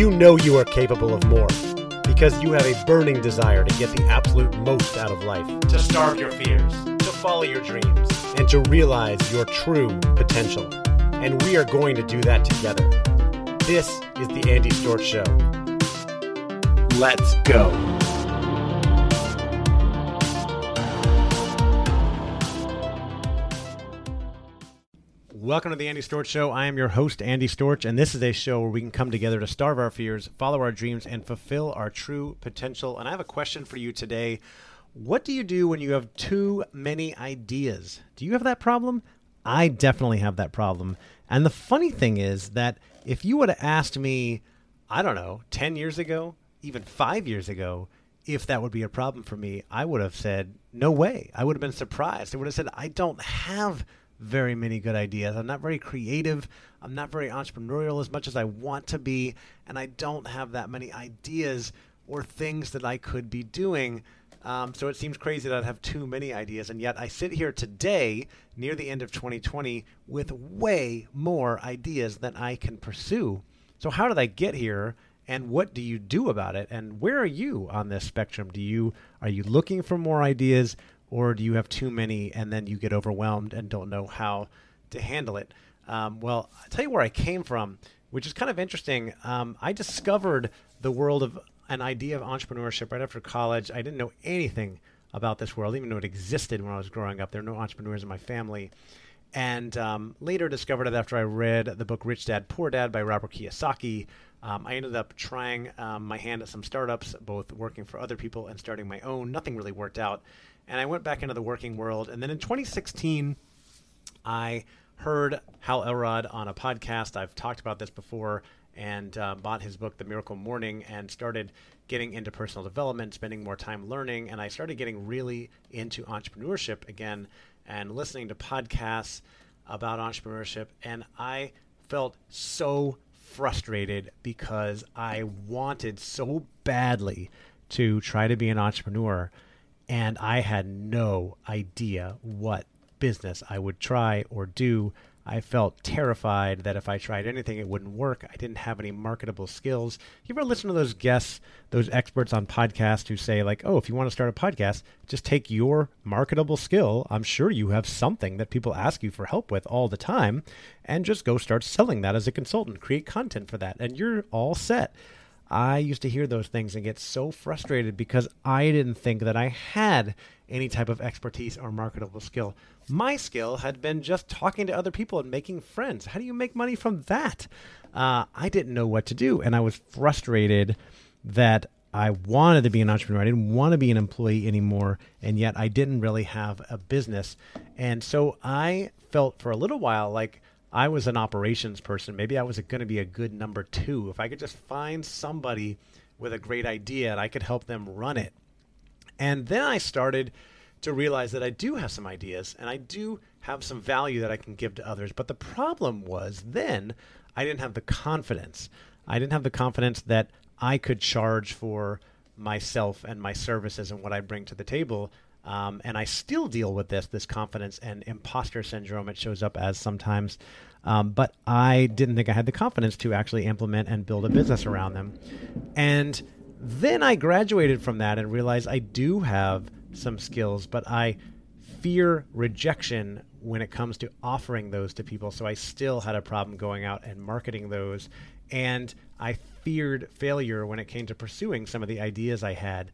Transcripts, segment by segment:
you know you are capable of more because you have a burning desire to get the absolute most out of life, to starve your fears, to follow your dreams, and to realize your true potential. And we are going to do that together. This is the Andy Storch Show. Let's go. Welcome to the Andy Storch Show. I am your host, Andy Storch, and this is a show where we can come together to starve our fears, follow our dreams, and fulfill our true potential. And I have a question for you today. What do you do when you have too many ideas? Do you have that problem? I definitely have that problem. And the funny thing is that if you would have asked me, I don't know, 10 years ago, even five years ago, if that would be a problem for me, I would have said, no way. I would have been surprised. I would have said, I don't have very many good ideas. I'm not very creative. I'm not very entrepreneurial as much as I want to be. And I don't have that many ideas or things that I could be doing. Um, so it seems crazy that I have too many ideas. And yet I sit here today, near the end of 2020, with way more ideas than I can pursue. So, how did I get here? and what do you do about it and where are you on this spectrum do you are you looking for more ideas or do you have too many and then you get overwhelmed and don't know how to handle it? Um, well, I'll tell you where I came from, which is kind of interesting. Um, I discovered the world of an idea of entrepreneurship right after college. I didn't know anything about this world, even though it existed when I was growing up. There were no entrepreneurs in my family. And um, later discovered it after I read the book Rich Dad Poor Dad by Robert Kiyosaki. Um, I ended up trying um, my hand at some startups, both working for other people and starting my own. Nothing really worked out and I went back into the working world. And then in 2016, I heard Hal Elrod on a podcast. I've talked about this before and uh, bought his book, The Miracle Morning, and started getting into personal development, spending more time learning. And I started getting really into entrepreneurship again and listening to podcasts about entrepreneurship. And I felt so frustrated because I wanted so badly to try to be an entrepreneur and I had no idea what business I would try or do. I felt terrified that if I tried anything, it wouldn't work. I didn't have any marketable skills. You ever listen to those guests, those experts on podcasts who say, like, oh, if you want to start a podcast, just take your marketable skill. I'm sure you have something that people ask you for help with all the time, and just go start selling that as a consultant. Create content for that, and you're all set. I used to hear those things and get so frustrated because I didn't think that I had any type of expertise or marketable skill. My skill had been just talking to other people and making friends. How do you make money from that? Uh, I didn't know what to do, and I was frustrated that I wanted to be an entrepreneur. I didn't want to be an employee anymore, and yet I didn't really have a business. And so I felt for a little while like I was an operations person. Maybe I was going to be a good number two. If I could just find somebody with a great idea and I could help them run it. And then I started to realize that I do have some ideas and I do have some value that I can give to others. But the problem was then I didn't have the confidence. I didn't have the confidence that I could charge for myself and my services and what I bring to the table um, and I still deal with this, this confidence and imposter syndrome. It shows up as sometimes. Um, but I didn't think I had the confidence to actually implement and build a business around them. And then I graduated from that and realized I do have some skills, but I fear rejection when it comes to offering those to people. So I still had a problem going out and marketing those. And I feared failure when it came to pursuing some of the ideas I had.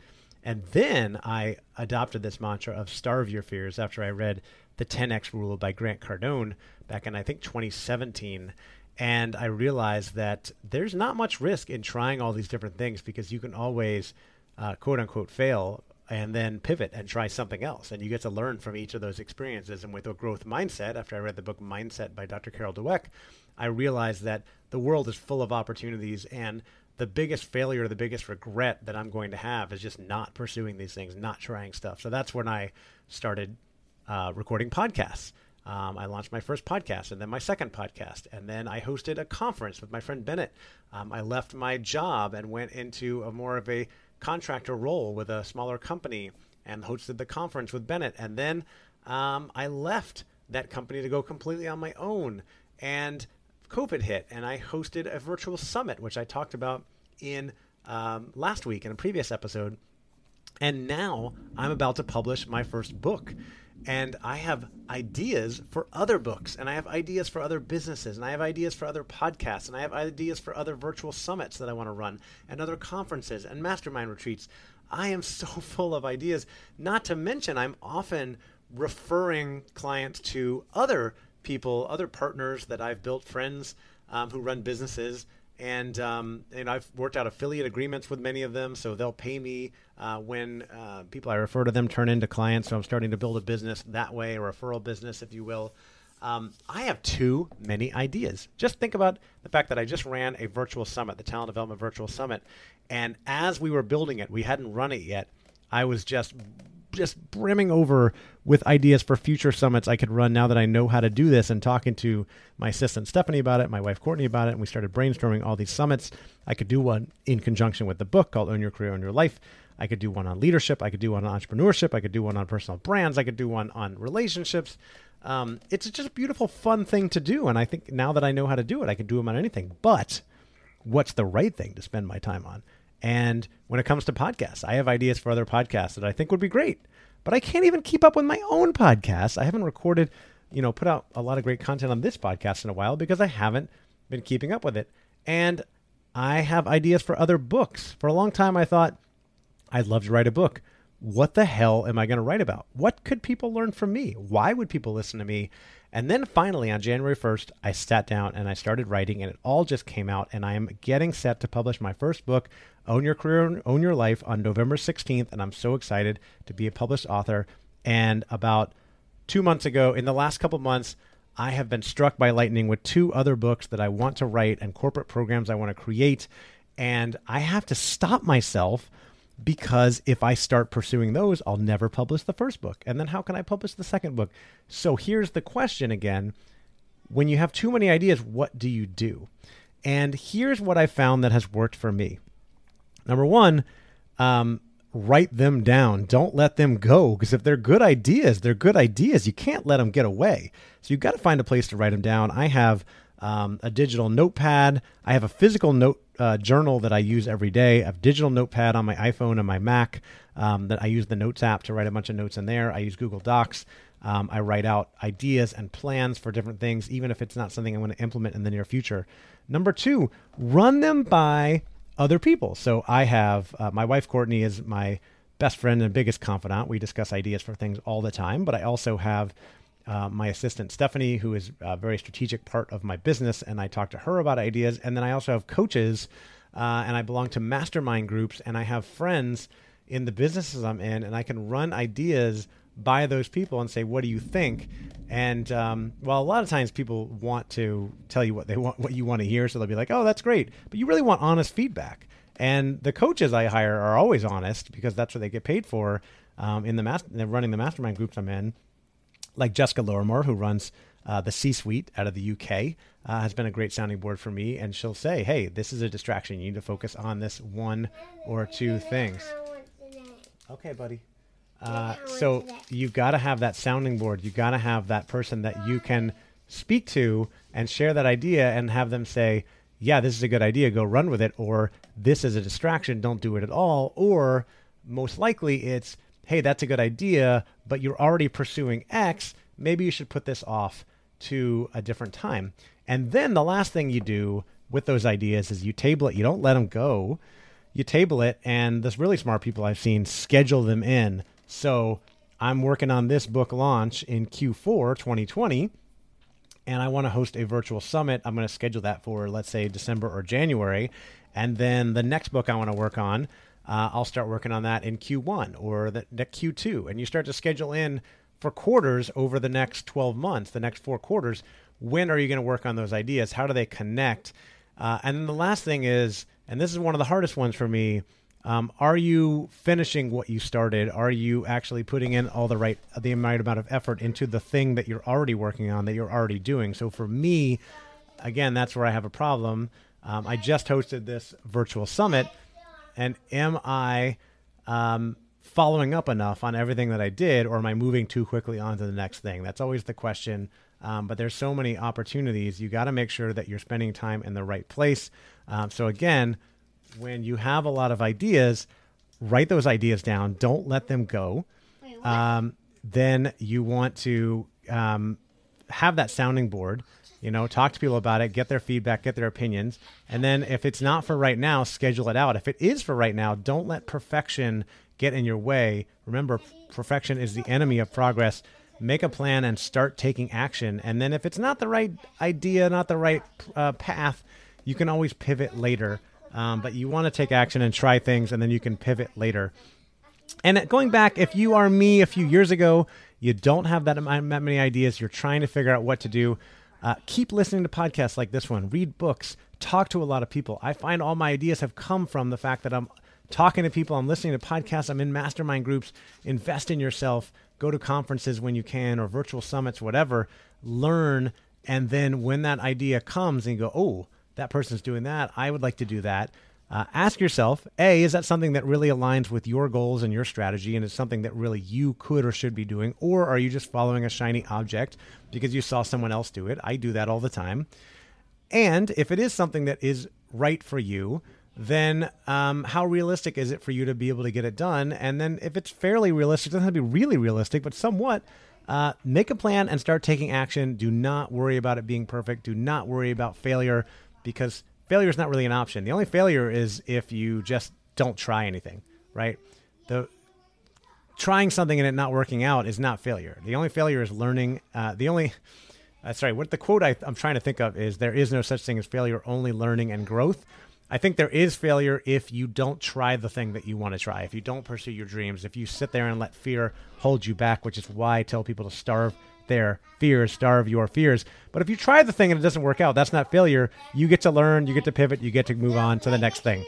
And then I adopted this mantra of starve your fears after I read The 10X Rule by Grant Cardone back in, I think, 2017. And I realized that there's not much risk in trying all these different things because you can always, uh, quote unquote, fail and then pivot and try something else. And you get to learn from each of those experiences. And with a growth mindset, after I read the book Mindset by Dr. Carol Dweck, I realized that the world is full of opportunities and the biggest failure, the biggest regret that I'm going to have is just not pursuing these things, not trying stuff. So that's when I started uh, recording podcasts. Um, I launched my first podcast and then my second podcast. And then I hosted a conference with my friend Bennett. Um, I left my job and went into a more of a contractor role with a smaller company and hosted the conference with Bennett. And then um, I left that company to go completely on my own. And COVID hit, and I hosted a virtual summit, which I talked about in um, last week in a previous episode. And now I'm about to publish my first book. And I have ideas for other books, and I have ideas for other businesses, and I have ideas for other podcasts, and I have ideas for other virtual summits that I want to run, and other conferences and mastermind retreats. I am so full of ideas. Not to mention, I'm often referring clients to other people, other partners that I've built, friends um, who run businesses and um, and I've worked out affiliate agreements with many of them, so they'll pay me uh, when uh, people I refer to them turn into clients. So I'm starting to build a business that way, a referral business, if you will. Um, I have too many ideas. Just think about the fact that I just ran a virtual summit, the Talent Development Virtual Summit, and as we were building it, we hadn't run it yet. I was just just brimming over with ideas for future summits I could run now that I know how to do this and talking to my assistant Stephanie about it, my wife Courtney about it, and we started brainstorming all these summits. I could do one in conjunction with the book called Own Your Career, Own Your Life. I could do one on leadership. I could do one on entrepreneurship. I could do one on personal brands. I could do one on relationships. Um, it's just a beautiful, fun thing to do. And I think now that I know how to do it, I can do them on anything. But what's the right thing to spend my time on? And when it comes to podcasts, I have ideas for other podcasts that I think would be great, but I can't even keep up with my own podcast. I haven't recorded, you know, put out a lot of great content on this podcast in a while because I haven't been keeping up with it. And I have ideas for other books. For a long time, I thought I'd love to write a book. What the hell am I going to write about? What could people learn from me? Why would people listen to me? And then finally, on January 1st, I sat down and I started writing, and it all just came out. And I am getting set to publish my first book, Own Your Career, Own Your Life, on November 16th. And I'm so excited to be a published author. And about two months ago, in the last couple months, I have been struck by lightning with two other books that I want to write and corporate programs I want to create. And I have to stop myself because if I start pursuing those, I'll never publish the first book. And then how can I publish the second book? So here's the question again when you have too many ideas, what do you do? And here's what I found that has worked for me. Number one, um, write them down. Don't let them go because if they're good ideas, they're good ideas. You can't let them get away. So you've got to find a place to write them down. I have um, a digital notepad. I have a physical note uh, journal that I use every day. I have digital notepad on my iPhone and my Mac um, that I use the Notes app to write a bunch of notes in there. I use Google Docs. Um, I write out ideas and plans for different things, even if it's not something I'm going to implement in the near future. Number two, run them by other people. So I have uh, my wife Courtney is my best friend and biggest confidant. We discuss ideas for things all the time, but I also have uh, my assistant Stephanie, who is a very strategic part of my business, and I talk to her about ideas. And then I also have coaches, uh, and I belong to mastermind groups, and I have friends in the businesses I'm in, and I can run ideas by those people and say, "What do you think?" And um, well, a lot of times people want to tell you what they want, what you want to hear, so they'll be like, "Oh, that's great," but you really want honest feedback. And the coaches I hire are always honest because that's what they get paid for um, in the master, running the mastermind groups I'm in like Jessica Lorimer, who runs uh, the C suite out of the UK, uh, has been a great sounding board for me. And she'll say, hey, this is a distraction. You need to focus on this one or two things. Okay, buddy. Uh, so you've got to have that sounding board. You've got to have that person that you can speak to and share that idea and have them say, yeah, this is a good idea. Go run with it. Or this is a distraction. Don't do it at all. Or most likely it's, hey, that's a good idea, but you're already pursuing X, maybe you should put this off to a different time. And then the last thing you do with those ideas is you table it. You don't let them go. You table it, and this really smart people I've seen schedule them in. So I'm working on this book launch in Q4 2020, and I want to host a virtual summit. I'm going to schedule that for, let's say, December or January. And then the next book I want to work on uh, I'll start working on that in Q1 or the, the Q2. And you start to schedule in for quarters over the next 12 months, the next four quarters. When are you going to work on those ideas? How do they connect? Uh, and then the last thing is, and this is one of the hardest ones for me. Um, are you finishing what you started? Are you actually putting in all the right, the right amount of effort into the thing that you're already working on, that you're already doing? So for me, again, that's where I have a problem. Um, I just hosted this virtual summit and am I um, following up enough on everything that I did, or am I moving too quickly on to the next thing? That's always the question Um, but there's so many opportunities. You got to make sure that you're spending time in the right place. Um, so again, when you have a lot of ideas, write those ideas down. Don't let them go. Um, then you want to um, have that sounding board. You know, talk to people about it, get their feedback, get their opinions, and then if it's not for right now, schedule it out. If it is for right now, don't let perfection get in your way. Remember, perfection is the enemy of progress. Make a plan and start taking action. And then if it's not the right idea, not the right uh, path, you can always pivot later. Um, but you want to take action and try things, and then you can pivot later. And going back, if you are me a few years ago, you don't have that many ideas, you're trying to figure out what to do. Uh, keep listening to podcasts like this one, read books, talk to a lot of people. I find all my ideas have come from the fact that I'm talking to people, I'm listening to podcasts, I'm in mastermind groups. Invest in yourself, go to conferences when you can, or virtual summits, whatever. Learn, and then when that idea comes and you go, oh, that person's doing that, I would like to do that. Uh, ask yourself A, is that something that really aligns with your goals and your strategy and is something that really you could or should be doing? Or are you just following a shiny object because you saw someone else do it? I do that all the time. And if it is something that is right for you, then um, how realistic is it for you to be able to get it done? And then if it's fairly realistic, doesn't have to be really realistic, but somewhat, uh, make a plan and start taking action. Do not worry about it being perfect. Do not worry about failure because failure is not really an option. The only failure is if you just don't try anything, right? The trying something and it not working out is not failure. The only failure is learning. Uh, the only uh, sorry, what the quote I, I'm trying to think of is there is no such thing as failure, only learning and growth. I think there is failure if you don't try the thing that you want to try, if you don't pursue your dreams, if you sit there and let fear hold you back, which is why I tell people to starve their fears, starve your fears. But if you try the thing and it doesn't work out, that's not failure. You get to learn, you get to pivot, you get to move on to the next thing.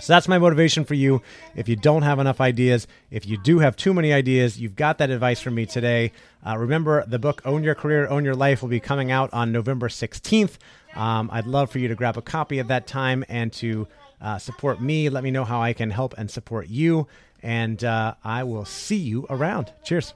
So that's my motivation for you. If you don't have enough ideas, if you do have too many ideas, you've got that advice from me today. Uh, remember, the book Own Your Career, Own Your Life will be coming out on November 16th. Um, I'd love for you to grab a copy at that time and to uh, support me. Let me know how I can help and support you. And uh, I will see you around. Cheers.